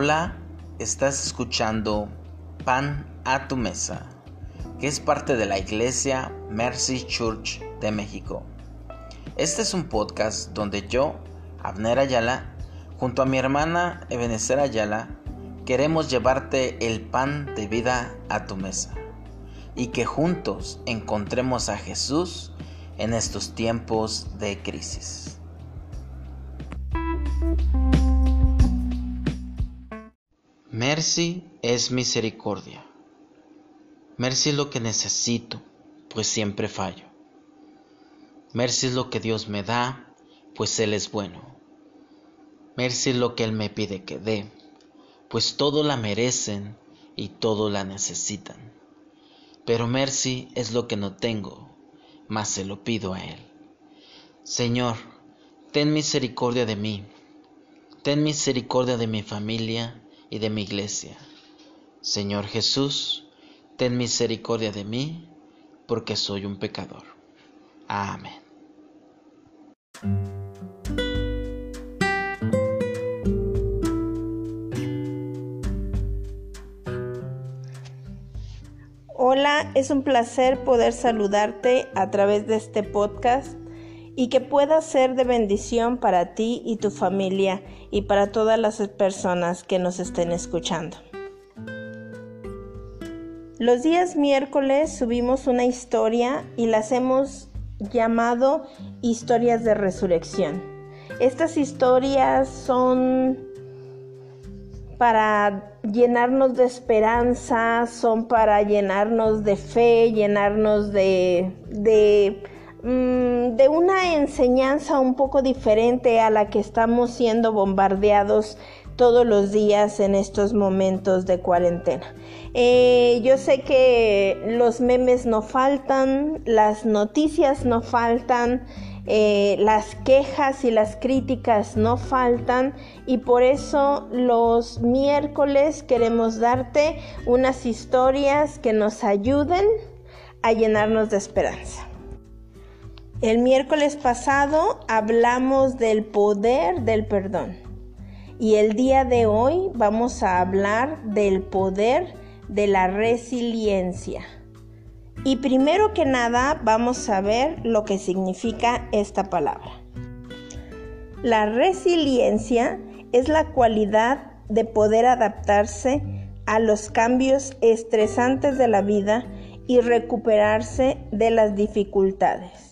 Hola, estás escuchando Pan a tu Mesa, que es parte de la iglesia Mercy Church de México. Este es un podcast donde yo, Abner Ayala, junto a mi hermana Ebenezer Ayala, queremos llevarte el pan de vida a tu mesa y que juntos encontremos a Jesús en estos tiempos de crisis. Mercy es misericordia. Mercy es lo que necesito, pues siempre fallo. Mercy es lo que Dios me da, pues Él es bueno. Mercy es lo que Él me pide que dé, pues todo la merecen y todo la necesitan. Pero mercy es lo que no tengo, mas se lo pido a Él. Señor, ten misericordia de mí, ten misericordia de mi familia, y de mi iglesia. Señor Jesús, ten misericordia de mí, porque soy un pecador. Amén. Hola, es un placer poder saludarte a través de este podcast y que pueda ser de bendición para ti y tu familia y para todas las personas que nos estén escuchando. Los días miércoles subimos una historia y las hemos llamado historias de resurrección. Estas historias son para llenarnos de esperanza, son para llenarnos de fe, llenarnos de, de Mm, de una enseñanza un poco diferente a la que estamos siendo bombardeados todos los días en estos momentos de cuarentena. Eh, yo sé que los memes no faltan, las noticias no faltan, eh, las quejas y las críticas no faltan y por eso los miércoles queremos darte unas historias que nos ayuden a llenarnos de esperanza. El miércoles pasado hablamos del poder del perdón y el día de hoy vamos a hablar del poder de la resiliencia. Y primero que nada vamos a ver lo que significa esta palabra. La resiliencia es la cualidad de poder adaptarse a los cambios estresantes de la vida y recuperarse de las dificultades.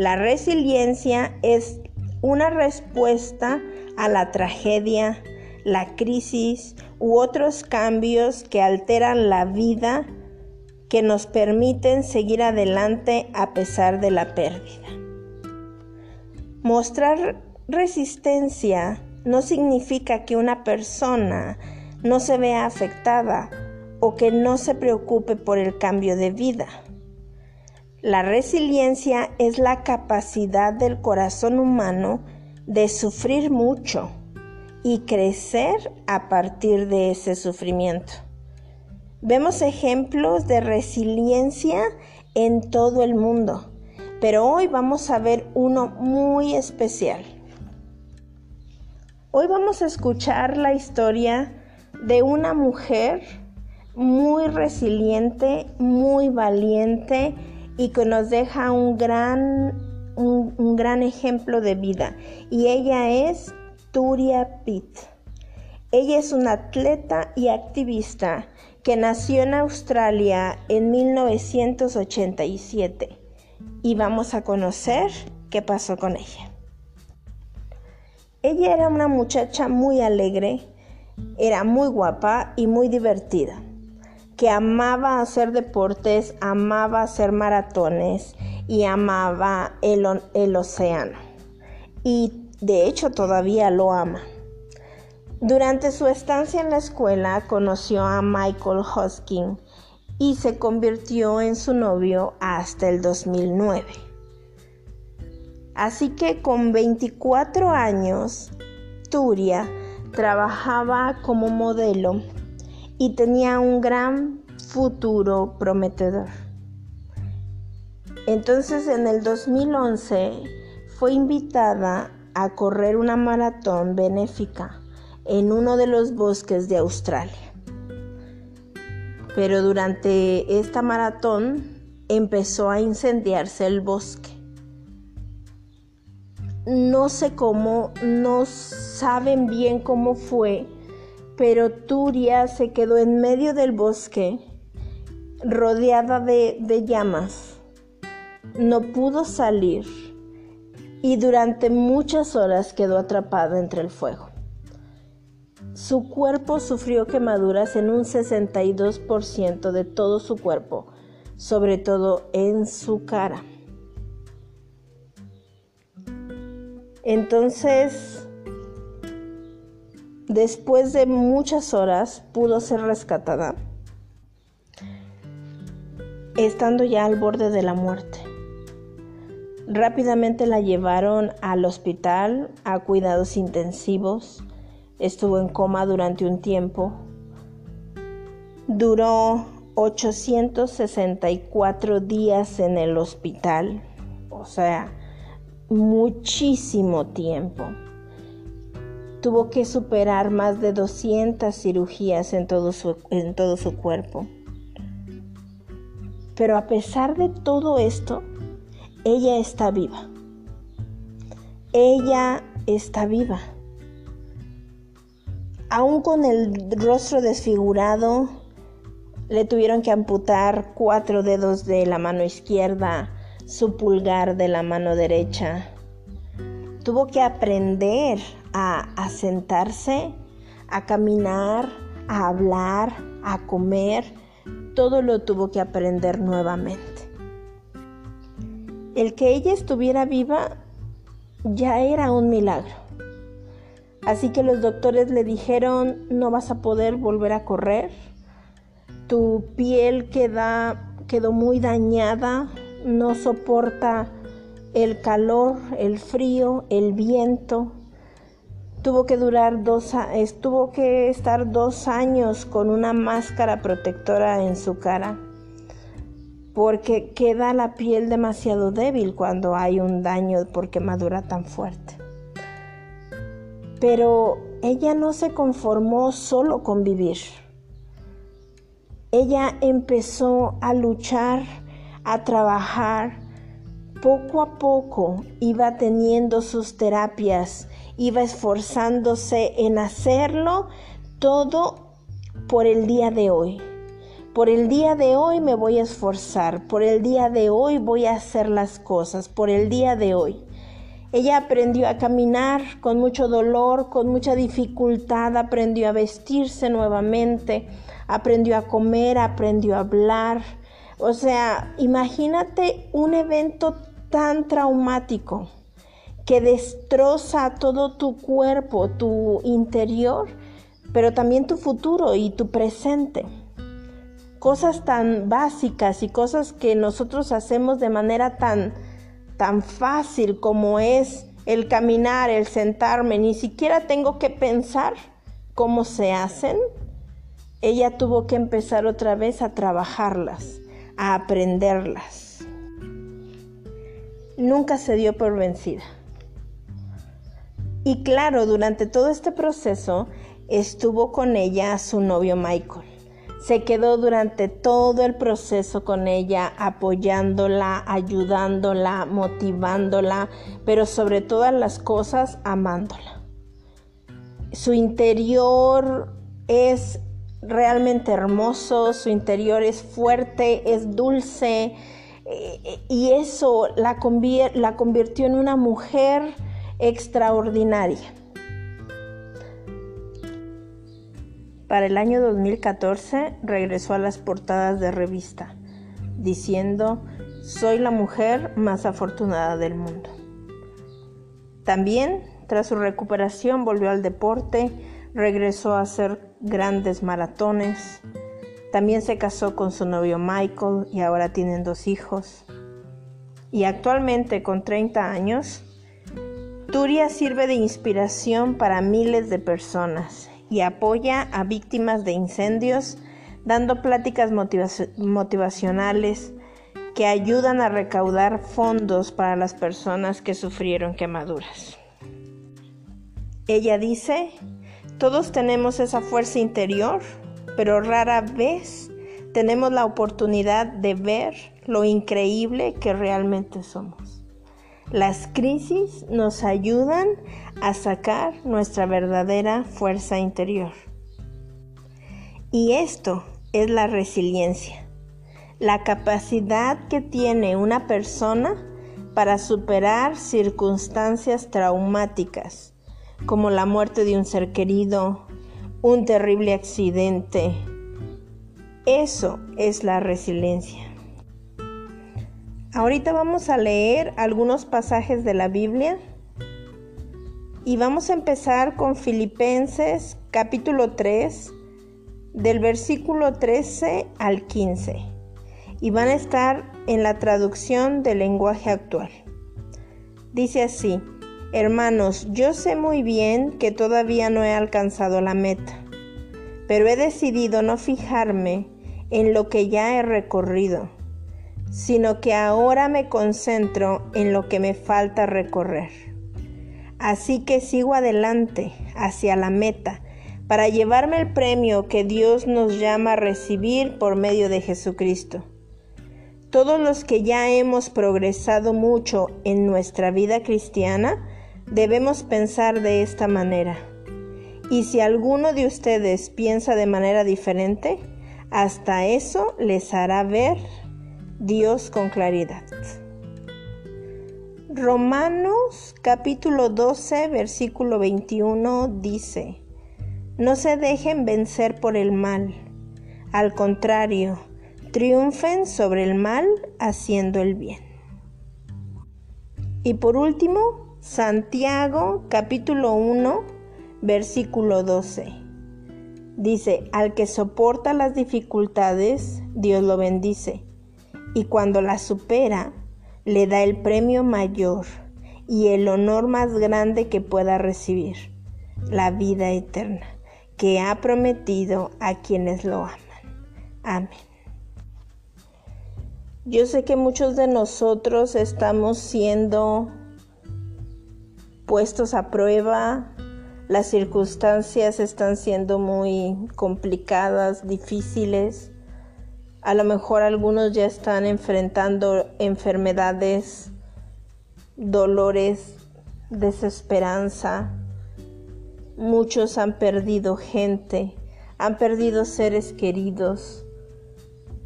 La resiliencia es una respuesta a la tragedia, la crisis u otros cambios que alteran la vida que nos permiten seguir adelante a pesar de la pérdida. Mostrar resistencia no significa que una persona no se vea afectada o que no se preocupe por el cambio de vida. La resiliencia es la capacidad del corazón humano de sufrir mucho y crecer a partir de ese sufrimiento. Vemos ejemplos de resiliencia en todo el mundo, pero hoy vamos a ver uno muy especial. Hoy vamos a escuchar la historia de una mujer muy resiliente, muy valiente, y que nos deja un gran, un, gran ejemplo de vida. Y ella es Turia Pitt. Ella es una atleta y activista que nació en Australia en 1987 y vamos a conocer qué pasó con ella. Ella era una muchacha muy alegre, era muy guapa y muy divertida que amaba hacer deportes, amaba hacer maratones y amaba el, el océano. Y de hecho todavía lo ama. Durante su estancia en la escuela conoció a Michael Hoskin y se convirtió en su novio hasta el 2009. Así que con 24 años, Turia trabajaba como modelo y tenía un gran futuro prometedor. Entonces en el 2011 fue invitada a correr una maratón benéfica en uno de los bosques de Australia. Pero durante esta maratón empezó a incendiarse el bosque. No sé cómo, no saben bien cómo fue, pero Turia se quedó en medio del bosque rodeada de, de llamas. No pudo salir y durante muchas horas quedó atrapada entre el fuego. Su cuerpo sufrió quemaduras en un 62% de todo su cuerpo, sobre todo en su cara. Entonces, después de muchas horas, pudo ser rescatada, estando ya al borde de la muerte. Rápidamente la llevaron al hospital a cuidados intensivos. Estuvo en coma durante un tiempo. Duró 864 días en el hospital. O sea, muchísimo tiempo. Tuvo que superar más de 200 cirugías en todo su, en todo su cuerpo. Pero a pesar de todo esto, ella está viva. Ella está viva. Aún con el rostro desfigurado, le tuvieron que amputar cuatro dedos de la mano izquierda, su pulgar de la mano derecha. Tuvo que aprender a, a sentarse, a caminar, a hablar, a comer. Todo lo tuvo que aprender nuevamente el que ella estuviera viva ya era un milagro. Así que los doctores le dijeron, no vas a poder volver a correr, tu piel queda, quedó muy dañada, no soporta el calor, el frío, el viento. Tuvo que durar dos, que estar dos años con una máscara protectora en su cara porque queda la piel demasiado débil cuando hay un daño por quemadura tan fuerte. Pero ella no se conformó solo con vivir. Ella empezó a luchar, a trabajar. Poco a poco iba teniendo sus terapias, iba esforzándose en hacerlo todo por el día de hoy por el día de hoy me voy a esforzar, por el día de hoy voy a hacer las cosas, por el día de hoy. Ella aprendió a caminar con mucho dolor, con mucha dificultad, aprendió a vestirse nuevamente, aprendió a comer, aprendió a hablar. O sea, imagínate un evento tan traumático que destroza todo tu cuerpo, tu interior, pero también tu futuro y tu presente cosas tan básicas y cosas que nosotros hacemos de manera tan, tan fácil como es el caminar, el sentarme, ni siquiera tengo que pensar cómo se hacen. Ella tuvo que empezar otra vez a trabajarlas, a aprenderlas. Nunca se dio por vencida. Y claro, durante todo este proceso estuvo con ella su novio Michael se quedó durante todo el proceso con ella, apoyándola, ayudándola, motivándola, pero sobre todas las cosas amándola. Su interior es realmente hermoso, su interior es fuerte, es dulce y eso la, la convirtió en una mujer extraordinaria. Para el año 2014 regresó a las portadas de revista, diciendo, soy la mujer más afortunada del mundo. También, tras su recuperación, volvió al deporte, regresó a hacer grandes maratones. También se casó con su novio Michael y ahora tienen dos hijos. Y actualmente, con 30 años, Turia sirve de inspiración para miles de personas y apoya a víctimas de incendios dando pláticas motivacionales que ayudan a recaudar fondos para las personas que sufrieron quemaduras. Ella dice, Todos tenemos esa fuerza interior, pero rara vez tenemos la oportunidad de ver lo increíble que realmente somos. Las crisis nos ayudan a sacar nuestra verdadera fuerza interior. Y esto es la resiliencia, la capacidad que tiene una persona para superar circunstancias traumáticas, como la muerte de un ser querido, un terrible accidente. Eso es la resiliencia. Ahorita vamos a leer algunos pasajes de la Biblia y vamos a empezar con Filipenses capítulo 3 del versículo 13 al 15 y van a estar en la traducción del lenguaje actual. Dice así, hermanos, yo sé muy bien que todavía no he alcanzado la meta, pero he decidido no fijarme en lo que ya he recorrido, sino que ahora me concentro en lo que me falta recorrer. Así que sigo adelante hacia la meta para llevarme el premio que Dios nos llama a recibir por medio de Jesucristo. Todos los que ya hemos progresado mucho en nuestra vida cristiana, debemos pensar de esta manera. Y si alguno de ustedes piensa de manera diferente, hasta eso les hará ver Dios con claridad. Romanos capítulo 12 versículo 21 dice, no se dejen vencer por el mal. Al contrario, triunfen sobre el mal haciendo el bien. Y por último, Santiago capítulo 1, versículo 12. Dice, al que soporta las dificultades, Dios lo bendice. Y cuando las supera, le da el premio mayor y el honor más grande que pueda recibir, la vida eterna que ha prometido a quienes lo aman. Amén. Yo sé que muchos de nosotros estamos siendo puestos a prueba, las circunstancias están siendo muy complicadas, difíciles. A lo mejor algunos ya están enfrentando enfermedades, dolores, desesperanza, Muchos han perdido gente, han perdido seres queridos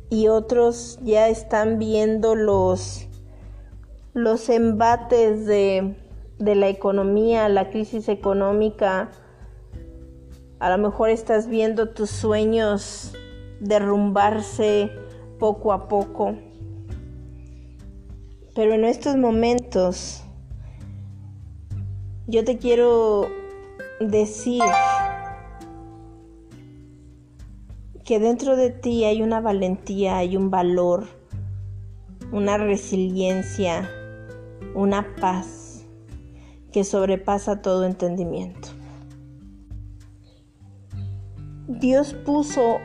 y otros ya están viendo los, los embates de, de la economía, la crisis económica. A lo mejor estás viendo tus sueños derrumbarse poco a poco. Pero en estos momentos yo te quiero decir que dentro de ti hay una valentía, hay un valor, una resiliencia, una paz que sobrepasa todo entendimiento. Dios puso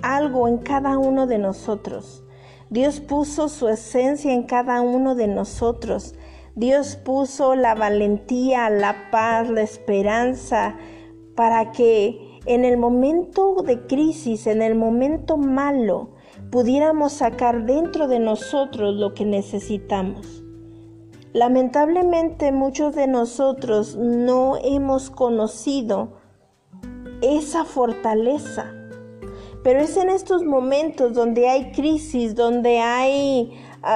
algo en cada uno de nosotros. Dios puso su esencia en cada uno de nosotros. Dios puso la valentía, la paz, la esperanza para que en el momento de crisis, en el momento malo, pudiéramos sacar dentro de nosotros lo que necesitamos. Lamentablemente muchos de nosotros no hemos conocido esa fortaleza. Pero es en estos momentos donde hay crisis, donde hay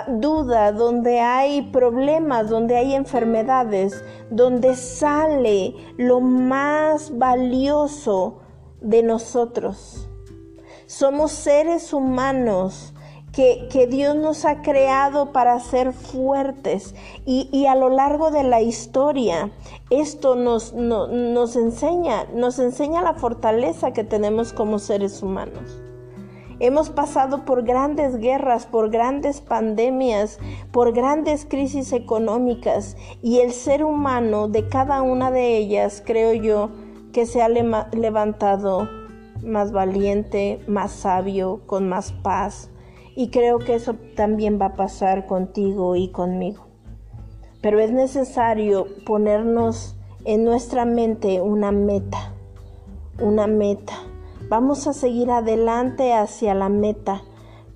duda, donde hay problemas, donde hay enfermedades, donde sale lo más valioso de nosotros. Somos seres humanos que, Dios nos ha creado para ser fuertes y, a lo largo de la historia esto nos, nos enseña, nos enseña la fortaleza que tenemos como seres humanos. Hemos pasado por grandes guerras, por grandes pandemias, por grandes crisis económicas y el ser humano de cada una de ellas, creo yo, que se ha levantado más valiente, más sabio, con más paz. Y creo que eso también va a pasar contigo y conmigo. Pero es necesario ponernos en nuestra mente una meta, una meta. Vamos a seguir adelante hacia la meta.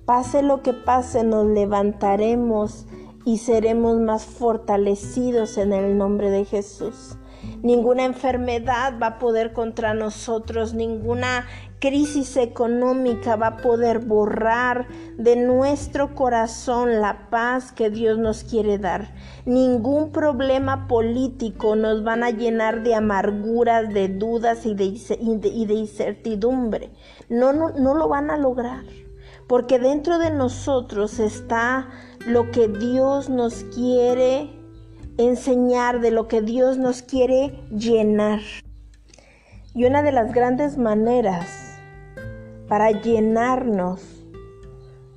Pase lo que pase, nos levantaremos y seremos más fortalecidos en el nombre de Jesús. Ninguna enfermedad va a poder contra nosotros, ninguna crisis económica va a poder borrar de nuestro corazón la paz que Dios nos quiere dar. Ningún problema político nos van a llenar de amarguras, de dudas y de, y de incertidumbre. No, no, no lo van a lograr. Porque dentro de nosotros está lo que Dios nos quiere enseñar, de lo que Dios nos quiere llenar. Y una de las grandes maneras para llenarnos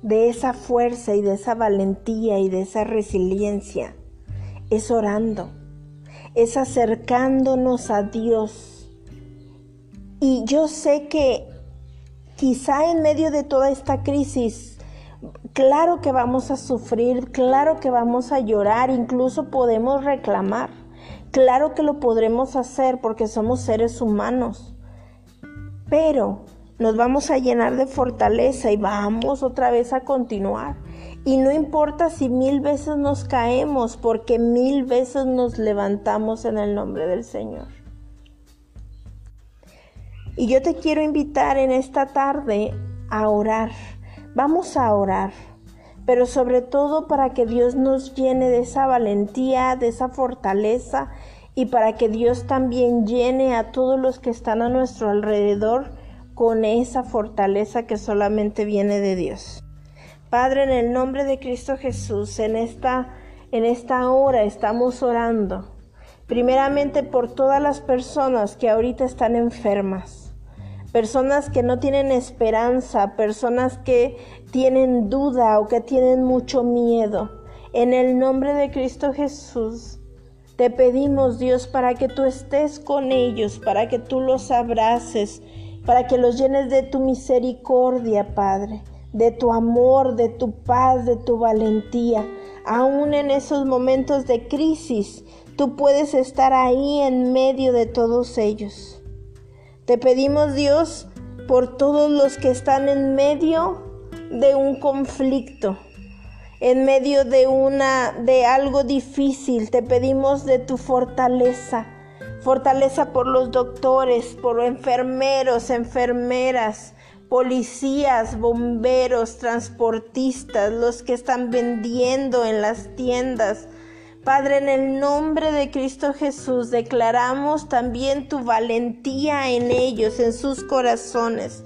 de esa fuerza y de esa valentía y de esa resiliencia es orando, es acercándonos a Dios. Y yo sé que quizá en medio de toda esta crisis, claro que vamos a sufrir, claro que vamos a llorar, incluso podemos reclamar, claro que lo podremos hacer porque somos seres humanos. Pero nos vamos a llenar de fortaleza y vamos otra vez a continuar. Y no importa si mil veces nos caemos, porque mil veces nos levantamos en el nombre del Señor. Y yo te quiero invitar en esta tarde a orar. Vamos a orar, pero sobre todo para que Dios nos llene de esa valentía, de esa fortaleza y para que Dios también llene a todos los que están a nuestro alrededor con esa fortaleza que solamente viene de Dios. Padre, en el nombre de Cristo Jesús, en esta, en esta hora estamos orando, primeramente por todas las personas que ahorita están enfermas, personas que no tienen esperanza, personas que tienen duda o que tienen mucho miedo. En el nombre de Cristo Jesús, te pedimos, Dios, para que tú estés con ellos, para que tú los abraces, para que los llenes de tu misericordia, Padre, de tu amor, de tu paz, de tu valentía. Aún en esos momentos de crisis, tú puedes estar ahí en medio de todos ellos. Te pedimos, Dios, por todos los que están en medio de un conflicto, en medio de una de algo difícil, te pedimos de tu fortaleza Fortaleza por los doctores, por enfermeros, enfermeras, policías, bomberos, transportistas, los que están vendiendo en las tiendas. Padre, en el nombre de Cristo Jesús, declaramos también tu valentía en ellos, en sus corazones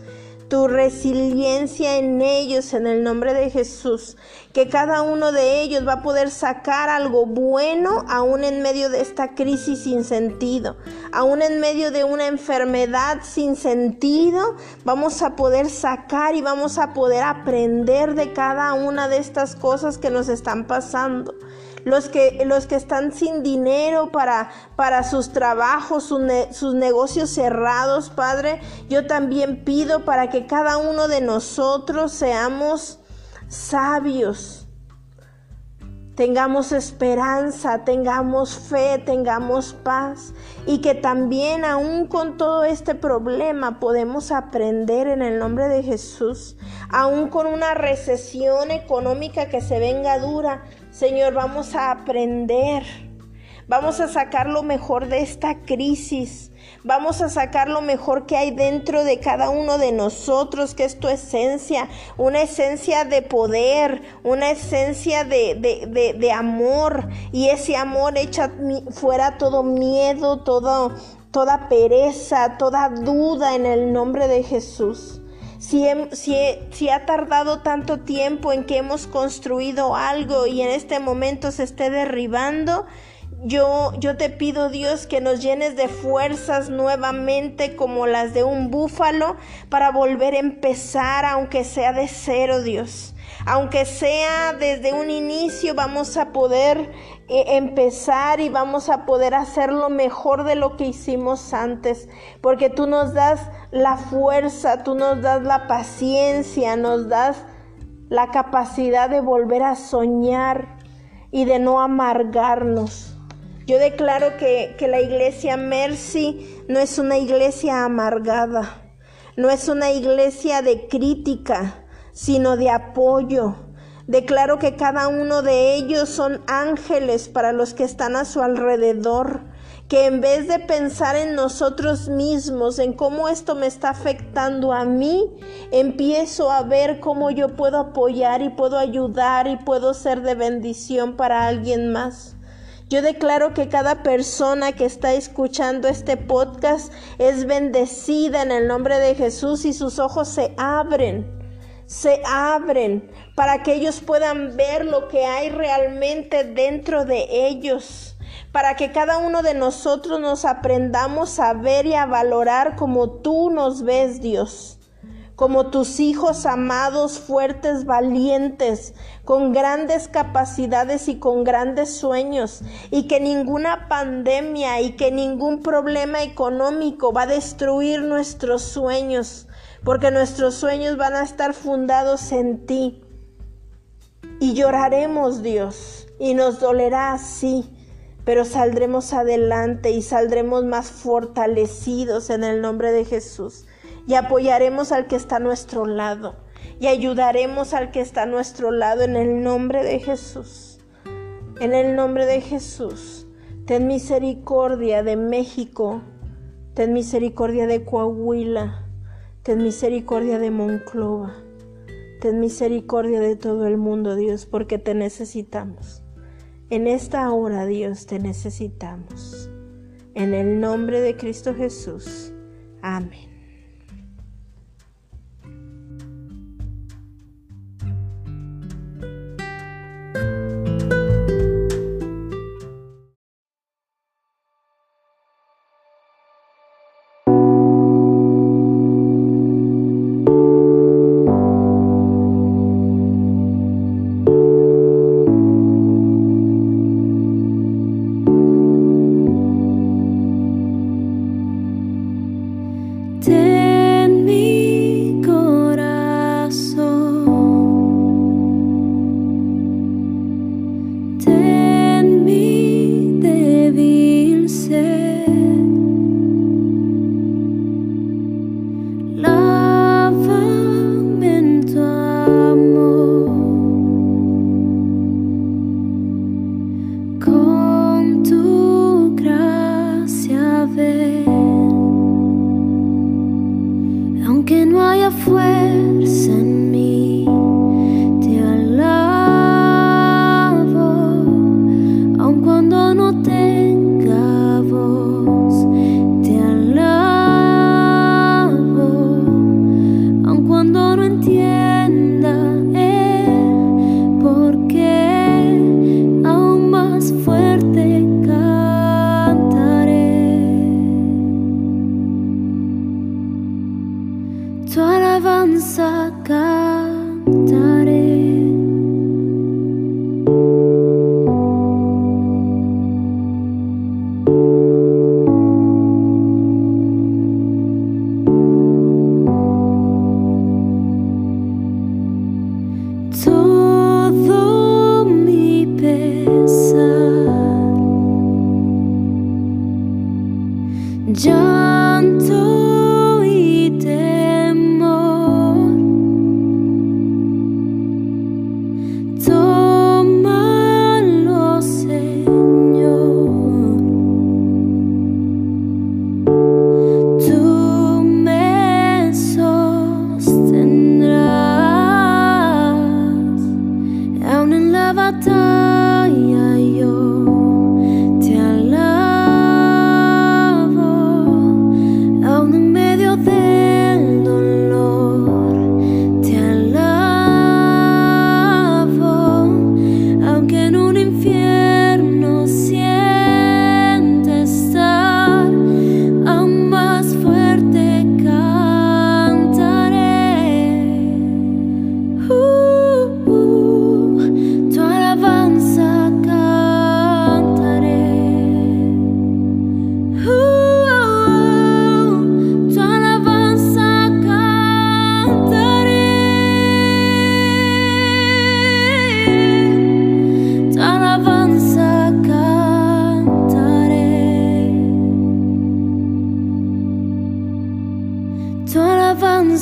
tu resiliencia en ellos en el nombre de Jesús, que cada uno de ellos va a poder sacar algo bueno aún en medio de esta crisis sin sentido, aún en medio de una enfermedad sin sentido, vamos a poder sacar y vamos a poder aprender de cada una de estas cosas que nos están pasando los que, los que están sin dinero para, para sus trabajos, sus negocios cerrados, Padre. Yo también pido para que cada uno de nosotros seamos sabios tengamos esperanza, tengamos fe, tengamos paz y que también aún con todo este problema podemos aprender en el nombre de Jesús, aún con una recesión económica que se venga dura, Señor, vamos a aprender, vamos a sacar lo mejor de esta crisis. Vamos a sacar lo mejor que hay dentro de cada uno de nosotros, que es tu esencia, una esencia de poder, una esencia de, de, de, amor. Y ese amor echa fuera todo miedo, toda pereza, toda duda en el nombre de Jesús. Si, si, ha tardado tanto tiempo en que hemos construido algo y en este momento se esté derribando, yo, yo te pido Dios que nos llenes de fuerzas nuevamente como las de un búfalo para volver a empezar aunque sea de cero Dios. Aunque sea desde un inicio vamos a poder eh, empezar y vamos a poder hacer lo mejor de lo que hicimos antes. Porque tú nos das la fuerza, tú nos das la paciencia, nos das la capacidad de volver a soñar y de no amargarnos Yo declaro que, que la iglesia Mercy no es una iglesia amargada, no es una iglesia de crítica, sino de apoyo. Declaro que cada uno de ellos son ángeles para los que están a su alrededor que en vez de pensar en nosotros mismos, en cómo esto me está afectando a mí, empiezo a ver cómo yo puedo apoyar y puedo ayudar y puedo ser de bendición para alguien más. Yo declaro que cada persona que está escuchando este podcast es bendecida en el nombre de Jesús y sus ojos se abren, se abren para que ellos puedan ver lo que hay realmente dentro de ellos, para que cada uno de nosotros nos aprendamos a ver y a valorar como tú nos ves, Dios como tus hijos amados, fuertes, valientes, con grandes capacidades y con grandes sueños, y que ninguna pandemia y que ningún problema económico va a destruir nuestros sueños, porque nuestros sueños van a estar fundados en ti. Y lloraremos, Dios, y nos dolerá así, pero saldremos adelante y saldremos más fortalecidos en el nombre de Jesús. Y apoyaremos al que está a nuestro lado. Y ayudaremos al que está a nuestro lado en el nombre de Jesús. En el nombre de Jesús, ten misericordia de México, ten misericordia de Coahuila, ten misericordia de Monclova, ten misericordia de todo el mundo, Dios, porque te necesitamos. En esta hora, Dios, te necesitamos. En el nombre de Cristo Jesús. Amén. rasakan.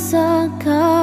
rasakan